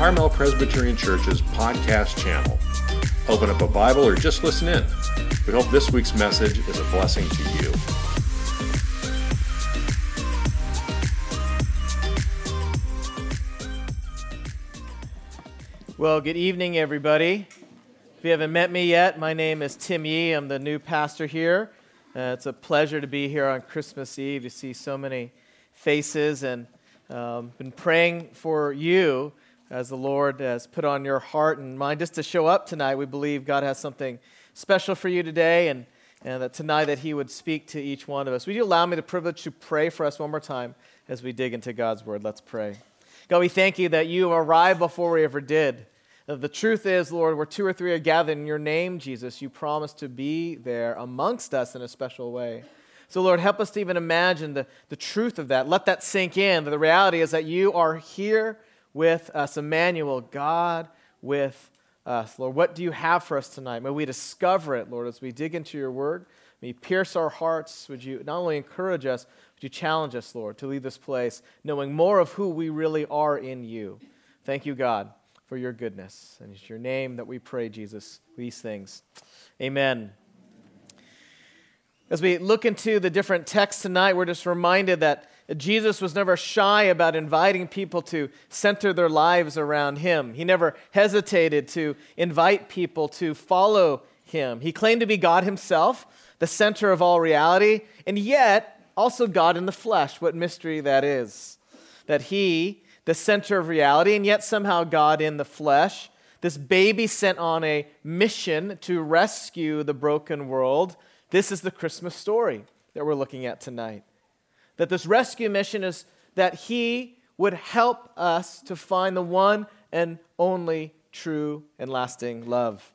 Carmel Presbyterian Church's podcast channel. Open up a Bible or just listen in. We hope this week's message is a blessing to you. Well, good evening, everybody. If you haven't met me yet, my name is Tim Yee. I'm the new pastor here. Uh, it's a pleasure to be here on Christmas Eve to see so many faces and um, been praying for you as the Lord has put on your heart and mind just to show up tonight. We believe God has something special for you today and, and that tonight that He would speak to each one of us. Would you allow me the privilege to pray for us one more time as we dig into God's Word? Let's pray. God, we thank you that you arrived before we ever did. The truth is, Lord, where two or three are gathered in your name, Jesus, you promise to be there amongst us in a special way. So, Lord, help us to even imagine the, the truth of that. Let that sink in. The reality is that you are here with us, Emmanuel, God with us. Lord, what do you have for us tonight? May we discover it, Lord, as we dig into your word. May you pierce our hearts. Would you not only encourage us, but you challenge us, Lord, to leave this place knowing more of who we really are in you? Thank you, God, for your goodness. And it's your name that we pray, Jesus, these things. Amen. As we look into the different texts tonight, we're just reminded that Jesus was never shy about inviting people to center their lives around him. He never hesitated to invite people to follow him. He claimed to be God himself, the center of all reality, and yet also God in the flesh. What mystery that is. That he, the center of reality, and yet somehow God in the flesh, this baby sent on a mission to rescue the broken world this is the Christmas story that we're looking at tonight. That this rescue mission is that He would help us to find the one and only true and lasting love.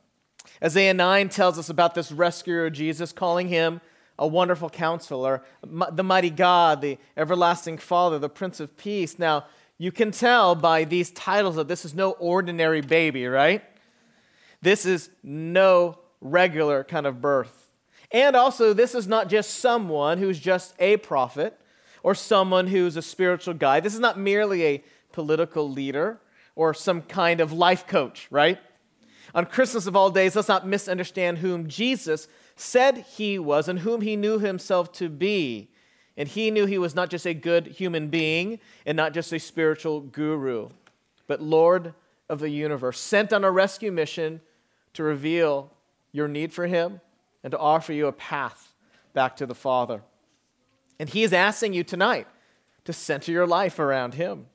Isaiah 9 tells us about this rescuer Jesus, calling him a wonderful counselor, the mighty God, the everlasting Father, the Prince of Peace. Now, you can tell by these titles that this is no ordinary baby, right? This is no regular kind of birth. And also, this is not just someone who's just a prophet or someone who's a spiritual guide. This is not merely a political leader or some kind of life coach, right? On Christmas of all days, let's not misunderstand whom Jesus said he was and whom he knew himself to be. And he knew he was not just a good human being and not just a spiritual guru, but Lord of the universe, sent on a rescue mission to reveal your need for him and to offer you a path back to the Father. And He is asking you tonight to center your life around Him.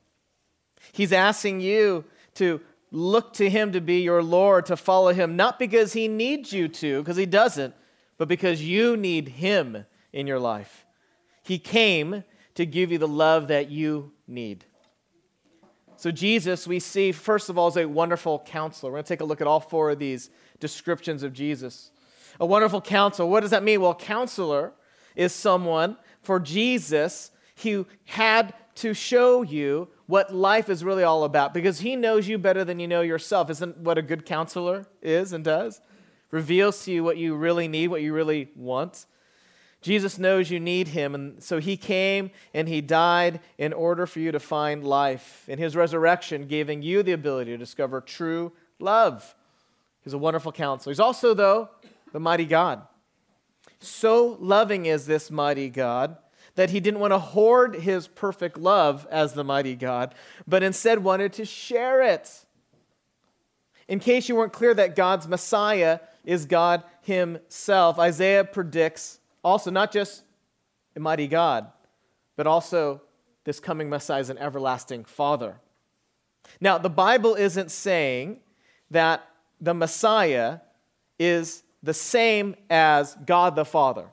He's asking you to look to Him to be your Lord, to follow Him, not because He needs you to, because He doesn't, but because you need Him in your life. He came to give you the love that you need. So, Jesus, we see, first of all, is a wonderful counselor. We're going to take a look at all four of these descriptions of Jesus a wonderful counselor. What does that mean? Well, counselor is someone for Jesus who had to show you what life is really all about because he knows you better than you know yourself. Isn't what a good counselor is and does? Reveals to you what you really need, what you really want. Jesus knows you need him, and so he came and he died in order for you to find life. In his resurrection, giving you the ability to discover true love. He's a wonderful counselor. He's also, though, the mighty God. So loving is this mighty God that he didn't want to hoard his perfect love as the mighty God, but instead wanted to share it. In case you weren't clear that God's Messiah is God himself, Isaiah predicts also not just a mighty God, but also this coming Messiah is an everlasting Father. Now, the Bible isn't saying that the Messiah is the same as God the Father.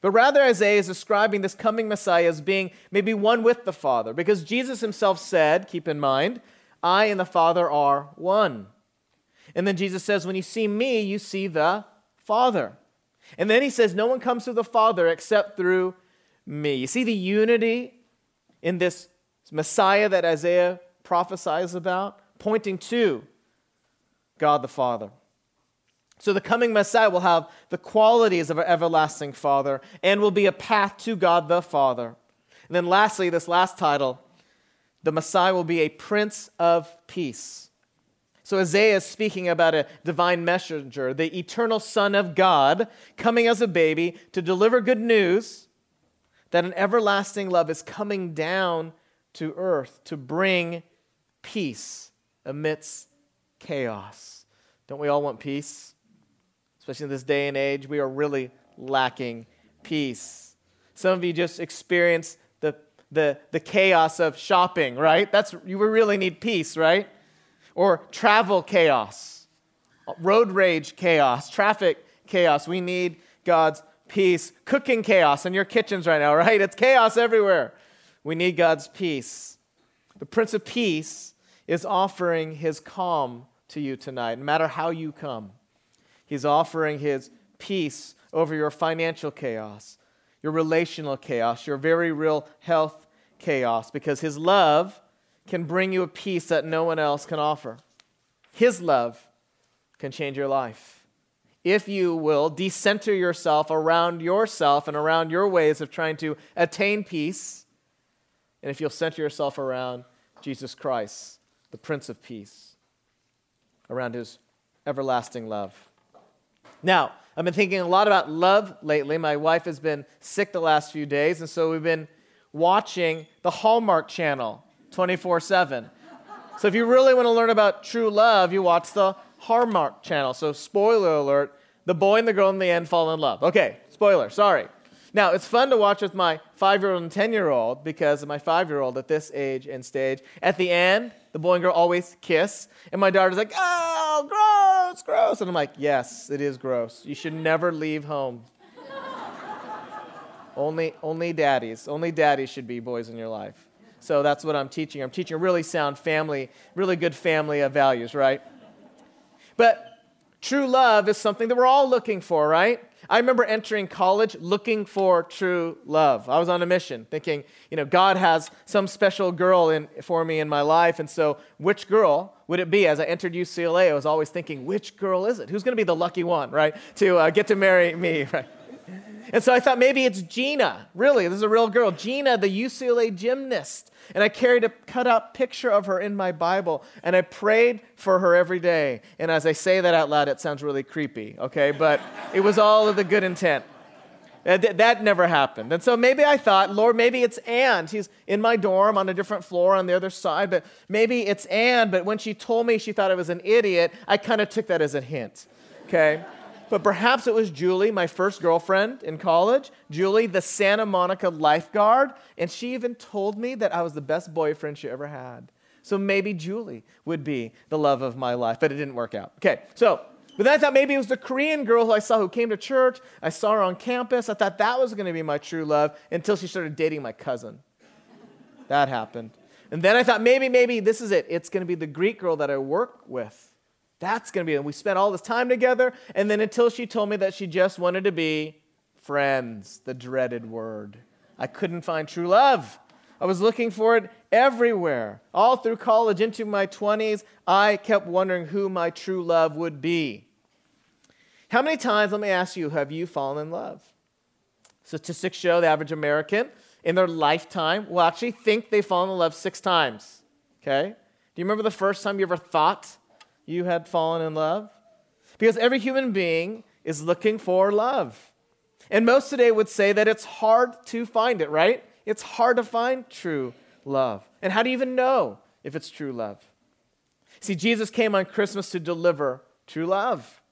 But rather, Isaiah is describing this coming Messiah as being maybe one with the Father, because Jesus himself said, keep in mind, I and the Father are one. And then Jesus says, When you see me, you see the Father. And then he says, No one comes to the Father except through me. You see the unity in this Messiah that Isaiah prophesies about, pointing to God the Father. So the coming Messiah will have the qualities of our everlasting Father and will be a path to God the Father. And then lastly, this last title the Messiah will be a prince of peace. So Isaiah is speaking about a divine messenger, the eternal Son of God, coming as a baby to deliver good news that an everlasting love is coming down to earth to bring peace amidst chaos. Don't we all want peace? Especially in this day and age, we are really lacking peace. Some of you just experienced the, the, the chaos of shopping, right? That's you really need peace, right? Or travel chaos, road rage chaos, traffic chaos. We need God's peace. Cooking chaos in your kitchens right now, right? It's chaos everywhere. We need God's peace. The Prince of Peace is offering his calm to you tonight, no matter how you come. He's offering his peace over your financial chaos, your relational chaos, your very real health chaos, because His love can bring you a peace that no one else can offer. His love can change your life. If you will decenter yourself around yourself and around your ways of trying to attain peace, and if you'll center yourself around Jesus Christ, the Prince of Peace, around His everlasting love. Now, I've been thinking a lot about love lately. My wife has been sick the last few days, and so we've been watching the Hallmark Channel 24 7. So if you really want to learn about true love, you watch the Hallmark Channel. So, spoiler alert the boy and the girl in the end fall in love. Okay, spoiler, sorry. Now, it's fun to watch with my five year old and 10 year old because my five year old at this age and stage, at the end, the boy and girl always kiss. And my daughter's like, ah, gross, gross. And I'm like, yes, it is gross. You should never leave home. only, only daddies, only daddies should be boys in your life. So that's what I'm teaching. I'm teaching a really sound family, really good family of values, right? But true love is something that we're all looking for, right? I remember entering college looking for true love. I was on a mission, thinking, you know, God has some special girl in, for me in my life. And so, which girl would it be? As I entered UCLA, I was always thinking, which girl is it? Who's going to be the lucky one, right? To uh, get to marry me, right? And so I thought maybe it's Gina. Really, this is a real girl. Gina, the UCLA gymnast. And I carried a cut out picture of her in my Bible, and I prayed for her every day. And as I say that out loud, it sounds really creepy, okay? But it was all of the good intent. Uh, that, that never happened. And so maybe I thought, Lord, maybe it's Anne. She's in my dorm on a different floor on the other side, but maybe it's Anne. But when she told me she thought I was an idiot, I kind of took that as a hint, okay? But perhaps it was Julie, my first girlfriend in college, Julie, the Santa Monica lifeguard, and she even told me that I was the best boyfriend she ever had. So maybe Julie would be the love of my life, but it didn't work out. Okay, so, but then I thought maybe it was the Korean girl who I saw who came to church. I saw her on campus. I thought that was going to be my true love until she started dating my cousin. That happened. And then I thought maybe, maybe this is it. It's going to be the Greek girl that I work with. That's going to be it. We spent all this time together, and then until she told me that she just wanted to be friends, the dreaded word. I couldn't find true love. I was looking for it everywhere. All through college, into my 20s, I kept wondering who my true love would be. How many times, let me ask you, have you fallen in love? Statistics show the average American in their lifetime will actually think they've fallen in love six times. Okay? Do you remember the first time you ever thought you had fallen in love? Because every human being is looking for love. And most today would say that it's hard to find it, right? It's hard to find true love. And how do you even know if it's true love? See, Jesus came on Christmas to deliver true love.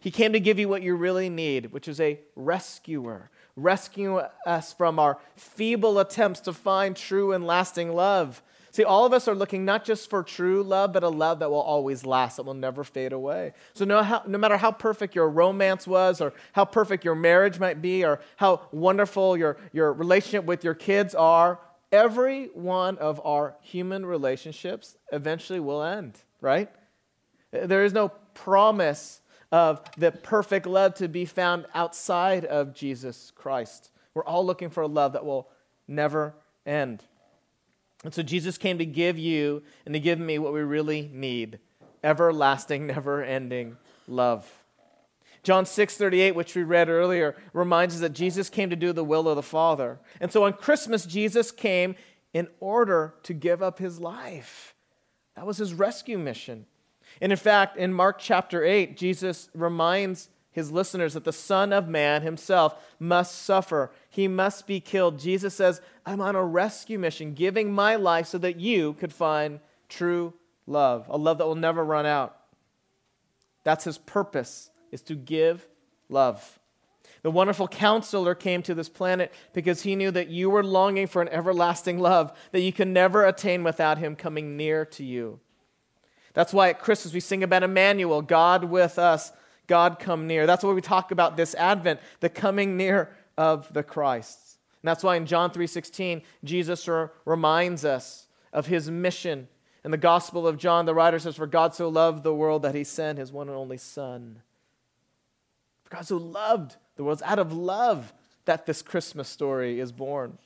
He came to give you what you really need, which is a rescuer, rescue us from our feeble attempts to find true and lasting love. See, all of us are looking not just for true love, but a love that will always last, that will never fade away. So, no, how, no matter how perfect your romance was, or how perfect your marriage might be, or how wonderful your, your relationship with your kids are, every one of our human relationships eventually will end, right? There is no promise of the perfect love to be found outside of Jesus Christ. We're all looking for a love that will never end. And so Jesus came to give you and to give me what we really need everlasting, never ending love. John 6 38, which we read earlier, reminds us that Jesus came to do the will of the Father. And so on Christmas, Jesus came in order to give up his life. That was his rescue mission. And in fact, in Mark chapter 8, Jesus reminds his listeners that the Son of Man himself must suffer. He must be killed. Jesus says, I'm on a rescue mission, giving my life so that you could find true love, a love that will never run out. That's his purpose, is to give love. The wonderful counselor came to this planet because he knew that you were longing for an everlasting love that you can never attain without him coming near to you. That's why at Christmas we sing about Emmanuel, God with us, God come near. That's why we talk about this Advent, the coming near of the Christ. And that's why in John 3:16 Jesus reminds us of his mission. In the Gospel of John, the writer says, For God so loved the world that he sent his one and only Son. For God so loved the world. It's out of love that this Christmas story is born.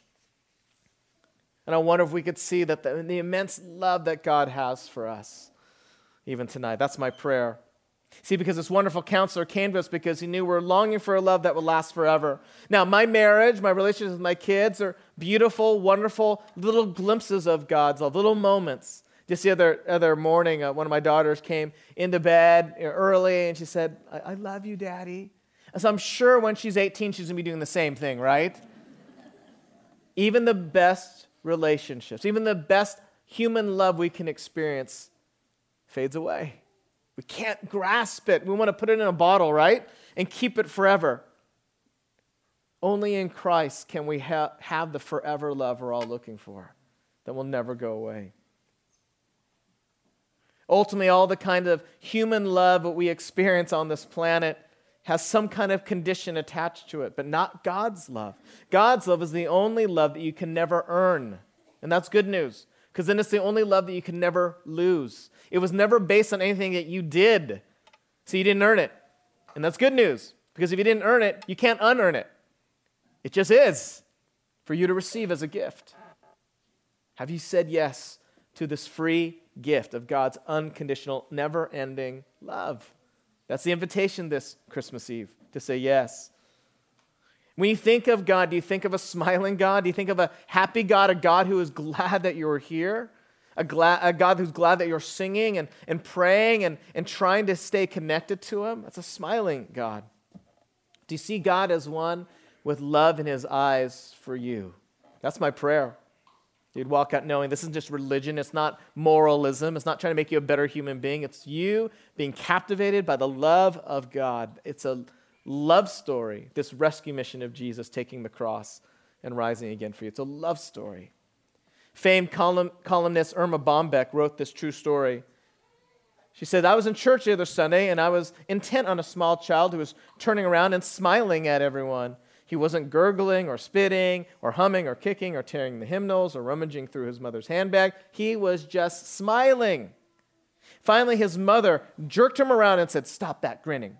And I wonder if we could see that the, the immense love that God has for us, even tonight. That's my prayer. See, because this wonderful counselor came to us because he knew we we're longing for a love that would last forever. Now, my marriage, my relationships with my kids are beautiful, wonderful little glimpses of God's love, little moments. Just the other, other morning, uh, one of my daughters came into bed early and she said, I, I love you, Daddy. And so I'm sure when she's 18, she's going to be doing the same thing, right? even the best relationships, even the best human love we can experience fades away. We can't grasp it. We want to put it in a bottle, right? And keep it forever. Only in Christ can we ha- have the forever love we're all looking for that will never go away. Ultimately, all the kind of human love that we experience on this planet has some kind of condition attached to it, but not God's love. God's love is the only love that you can never earn. And that's good news, because then it's the only love that you can never lose. It was never based on anything that you did, so you didn't earn it. And that's good news, because if you didn't earn it, you can't unearn it. It just is for you to receive as a gift. Have you said yes to this free gift of God's unconditional, never ending love? That's the invitation this Christmas Eve to say yes. When you think of God, do you think of a smiling God? Do you think of a happy God, a God who is glad that you're here? A, a God who's glad that you're singing and, and praying and, and trying to stay connected to Him? That's a smiling God. Do you see God as one with love in His eyes for you? That's my prayer. You'd walk out knowing this isn't just religion, it's not moralism, it's not trying to make you a better human being. It's you being captivated by the love of God. It's a love story, this rescue mission of Jesus taking the cross and rising again for you. It's a love story. Famed column, columnist Erma Bombeck wrote this true story. She said, I was in church the other Sunday and I was intent on a small child who was turning around and smiling at everyone. He wasn't gurgling or spitting or humming or kicking or tearing the hymnals or rummaging through his mother's handbag. He was just smiling. Finally, his mother jerked him around and said, Stop that grinning.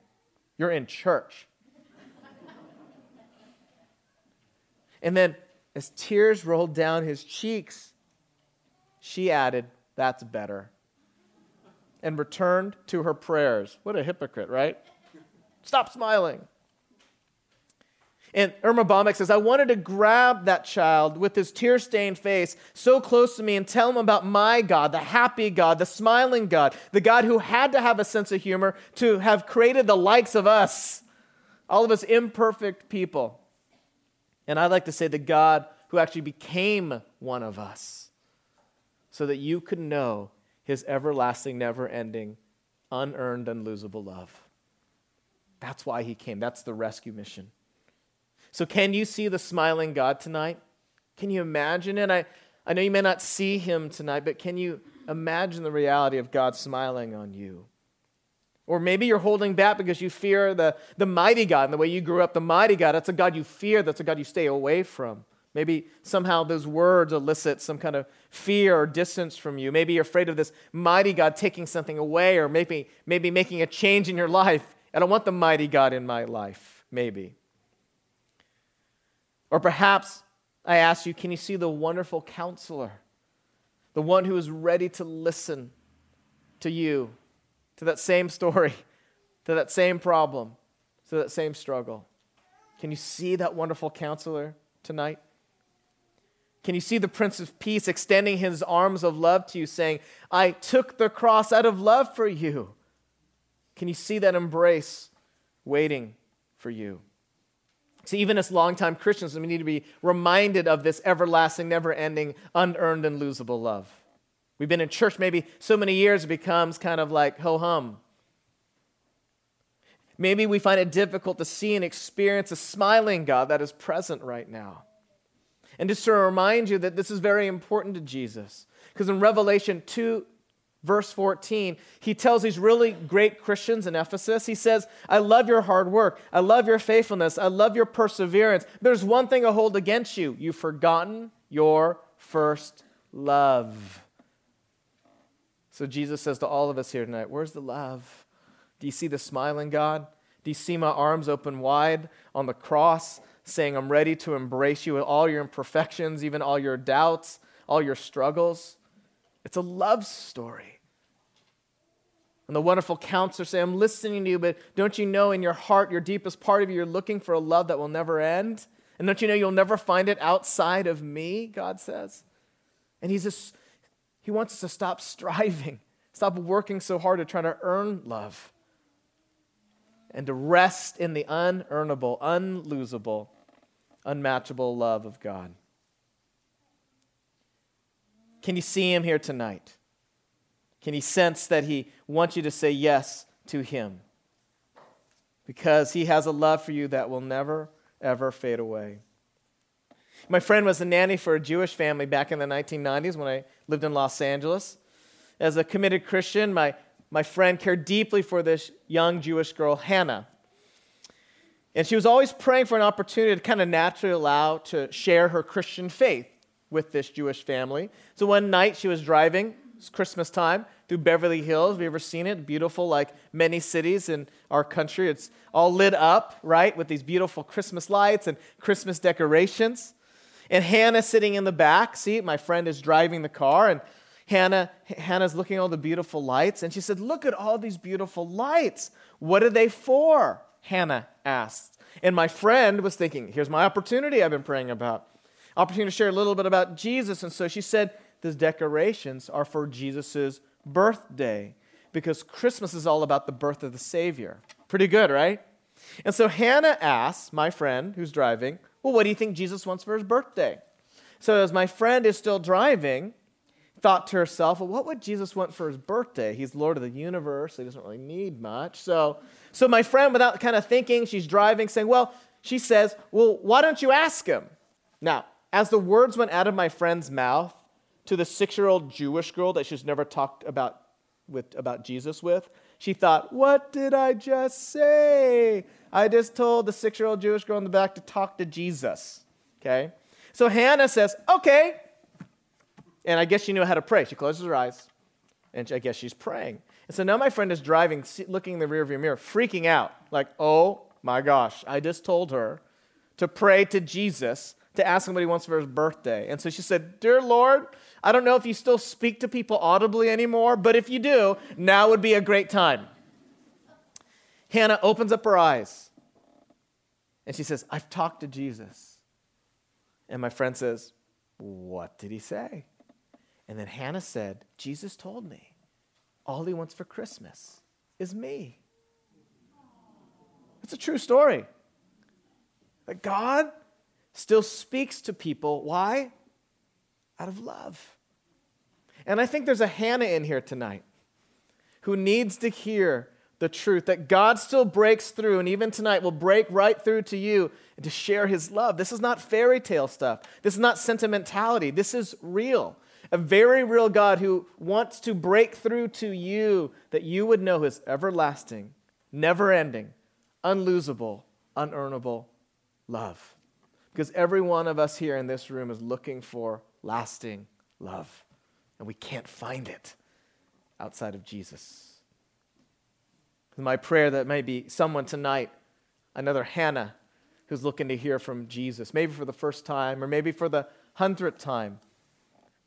You're in church. and then, as tears rolled down his cheeks, she added, That's better. And returned to her prayers. What a hypocrite, right? Stop smiling. And Erma Bombeck says, I wanted to grab that child with his tear stained face so close to me and tell him about my God, the happy God, the smiling God, the God who had to have a sense of humor to have created the likes of us, all of us imperfect people. And I'd like to say the God who actually became one of us so that you could know his everlasting, never ending, unearned, unlosable love. That's why he came. That's the rescue mission. So, can you see the smiling God tonight? Can you imagine it? I, I know you may not see him tonight, but can you imagine the reality of God smiling on you? Or maybe you're holding back because you fear the, the mighty God and the way you grew up, the mighty God. That's a God you fear, that's a God you stay away from. Maybe somehow those words elicit some kind of fear or distance from you. Maybe you're afraid of this mighty God taking something away or maybe, maybe making a change in your life. I don't want the mighty God in my life, maybe. Or perhaps I ask you, can you see the wonderful counselor? The one who is ready to listen to you, to that same story, to that same problem, to that same struggle. Can you see that wonderful counselor tonight? Can you see the Prince of Peace extending his arms of love to you, saying, I took the cross out of love for you? Can you see that embrace waiting for you? See, even as longtime Christians, we need to be reminded of this everlasting, never ending, unearned, and losable love. We've been in church maybe so many years, it becomes kind of like ho hum. Maybe we find it difficult to see and experience a smiling God that is present right now. And just to remind you that this is very important to Jesus. Because in Revelation 2, verse 14, he tells these really great Christians in Ephesus, he says, I love your hard work. I love your faithfulness. I love your perseverance. There's one thing I hold against you you've forgotten your first love. So Jesus says to all of us here tonight, Where's the love? Do you see the smiling God? Do you see my arms open wide on the cross, saying, I'm ready to embrace you with all your imperfections, even all your doubts, all your struggles? It's a love story. And the wonderful counselor say, I'm listening to you, but don't you know in your heart, your deepest part of you, you're looking for a love that will never end? And don't you know you'll never find it outside of me, God says? And he's just, he wants us to stop striving, stop working so hard to try to earn love and to rest in the unearnable, unlosable, unmatchable love of God. Can you see him here tonight? Can you sense that he wants you to say yes to him? Because he has a love for you that will never, ever fade away. My friend was a nanny for a Jewish family back in the 1990s when I lived in Los Angeles. As a committed Christian, my my friend cared deeply for this young Jewish girl, Hannah. And she was always praying for an opportunity to kind of naturally allow to share her Christian faith with this Jewish family. So one night she was driving, it's Christmas time, through Beverly Hills. Have you ever seen it? Beautiful, like many cities in our country. It's all lit up, right, with these beautiful Christmas lights and Christmas decorations. And Hannah sitting in the back seat. My friend is driving the car, and Hannah, Hannah's looking at all the beautiful lights, and she said, Look at all these beautiful lights. What are they for? Hannah asked. And my friend was thinking, Here's my opportunity I've been praying about. Opportunity to share a little bit about Jesus. And so she said, These decorations are for Jesus' birthday because Christmas is all about the birth of the Savior. Pretty good, right? And so Hannah asks my friend who's driving, Well, what do you think Jesus wants for his birthday? So as my friend is still driving, thought to herself, well, what would Jesus want for his birthday? He's Lord of the universe. He doesn't really need much. So, so my friend, without kind of thinking, she's driving, saying, well, she says, well, why don't you ask him? Now, as the words went out of my friend's mouth to the six-year-old Jewish girl that she's never talked about with about Jesus with, she thought, what did I just say? I just told the six-year-old Jewish girl in the back to talk to Jesus. Okay? So Hannah says, okay, and I guess she knew how to pray. She closes her eyes, and I guess she's praying. And so now my friend is driving, looking in the rearview mirror, freaking out, like, oh my gosh, I just told her to pray to Jesus to ask he wants for his birthday. And so she said, Dear Lord, I don't know if you still speak to people audibly anymore, but if you do, now would be a great time. Hannah opens up her eyes and she says, I've talked to Jesus. And my friend says, What did he say? And then Hannah said, Jesus told me all he wants for Christmas is me. It's a true story. That God still speaks to people. Why? Out of love. And I think there's a Hannah in here tonight who needs to hear the truth that God still breaks through, and even tonight will break right through to you and to share his love. This is not fairy tale stuff, this is not sentimentality, this is real a very real God who wants to break through to you that you would know his everlasting, never ending, unlosable, unearnable love. Because every one of us here in this room is looking for lasting love, and we can't find it outside of Jesus. My prayer that maybe someone tonight, another Hannah, who's looking to hear from Jesus, maybe for the first time or maybe for the hundredth time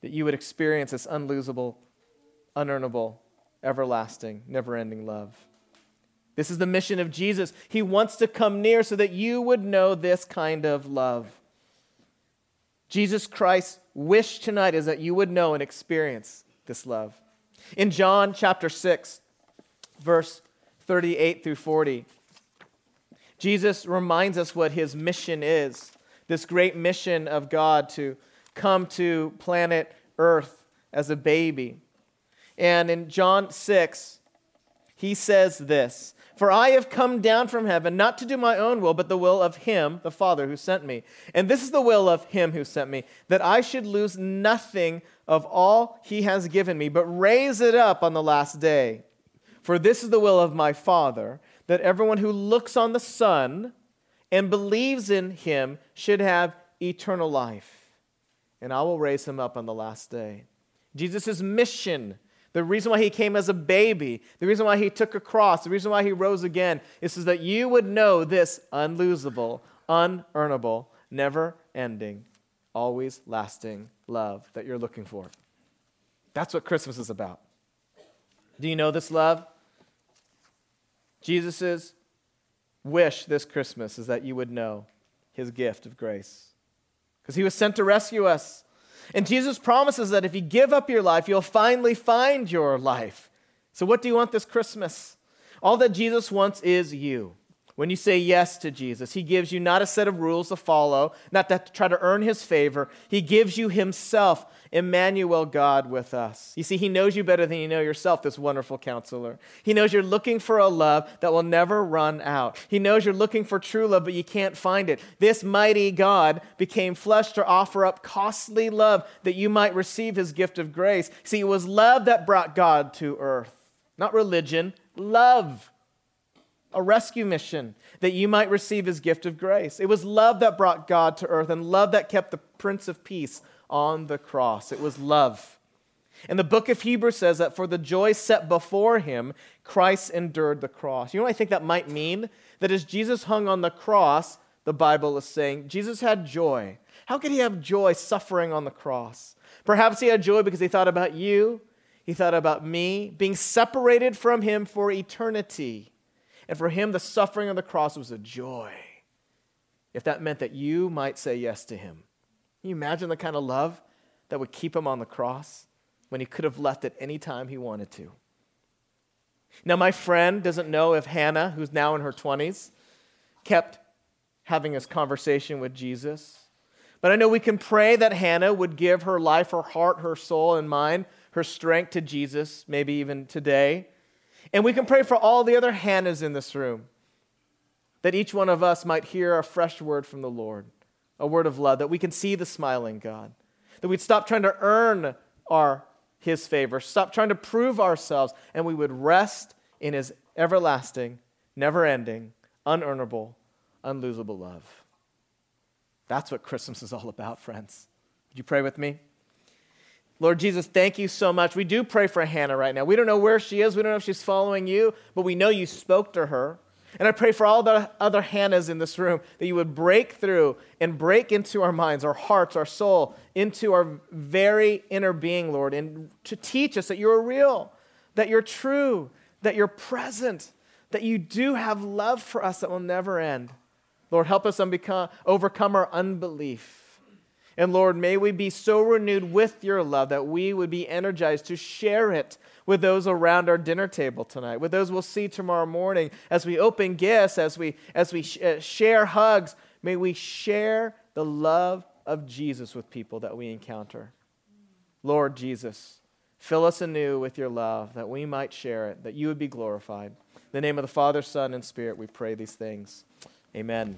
that you would experience this unlosable, unearnable, everlasting, never ending love. This is the mission of Jesus. He wants to come near so that you would know this kind of love. Jesus Christ's wish tonight is that you would know and experience this love. In John chapter 6, verse 38 through 40, Jesus reminds us what his mission is this great mission of God to come to planet Earth as a baby. And in John 6, he says this For I have come down from heaven not to do my own will, but the will of him, the Father, who sent me. And this is the will of him who sent me, that I should lose nothing of all he has given me, but raise it up on the last day. For this is the will of my Father, that everyone who looks on the Son and believes in him should have eternal life. And I will raise him up on the last day. Jesus' mission, the reason why he came as a baby, the reason why he took a cross, the reason why he rose again, is so that you would know this unlosable, unearnable, never ending, always lasting love that you're looking for. That's what Christmas is about. Do you know this love? Jesus' wish this Christmas is that you would know his gift of grace. Because he was sent to rescue us. And Jesus promises that if you give up your life, you'll finally find your life. So, what do you want this Christmas? All that Jesus wants is you. When you say yes to Jesus, He gives you not a set of rules to follow, not to try to earn His favor. He gives you Himself, Emmanuel, God with us. You see, He knows you better than you know yourself, this wonderful counselor. He knows you're looking for a love that will never run out. He knows you're looking for true love, but you can't find it. This mighty God became flesh to offer up costly love that you might receive His gift of grace. See, it was love that brought God to earth, not religion, love a rescue mission that you might receive his gift of grace. It was love that brought God to earth and love that kept the Prince of Peace on the cross. It was love. And the book of Hebrews says that for the joy set before him, Christ endured the cross. You know what I think that might mean? That as Jesus hung on the cross, the Bible is saying, Jesus had joy. How could he have joy suffering on the cross? Perhaps he had joy because he thought about you, he thought about me, being separated from him for eternity. And for him, the suffering on the cross was a joy. If that meant that you might say yes to him. Can you imagine the kind of love that would keep him on the cross when he could have left at any time he wanted to? Now, my friend doesn't know if Hannah, who's now in her 20s, kept having this conversation with Jesus. But I know we can pray that Hannah would give her life, her heart, her soul, and mind, her strength to Jesus, maybe even today. And we can pray for all the other Hannahs in this room that each one of us might hear a fresh word from the Lord, a word of love, that we can see the smiling God, that we'd stop trying to earn our his favor, stop trying to prove ourselves, and we would rest in his everlasting, never ending, unearnable, unlosable love. That's what Christmas is all about, friends. Would you pray with me? Lord Jesus, thank you so much. We do pray for Hannah right now. We don't know where she is, we don't know if she's following you, but we know you spoke to her. And I pray for all the other Hannahs in this room that you would break through and break into our minds, our hearts, our soul, into our very inner being, Lord, and to teach us that you're real, that you're true, that you're present, that you do have love for us that will never end. Lord, help us overcome our unbelief. And Lord, may we be so renewed with your love that we would be energized to share it with those around our dinner table tonight, with those we'll see tomorrow morning as we open gifts, as we, as we sh- uh, share hugs. May we share the love of Jesus with people that we encounter. Lord Jesus, fill us anew with your love that we might share it, that you would be glorified. In the name of the Father, Son, and Spirit, we pray these things. Amen.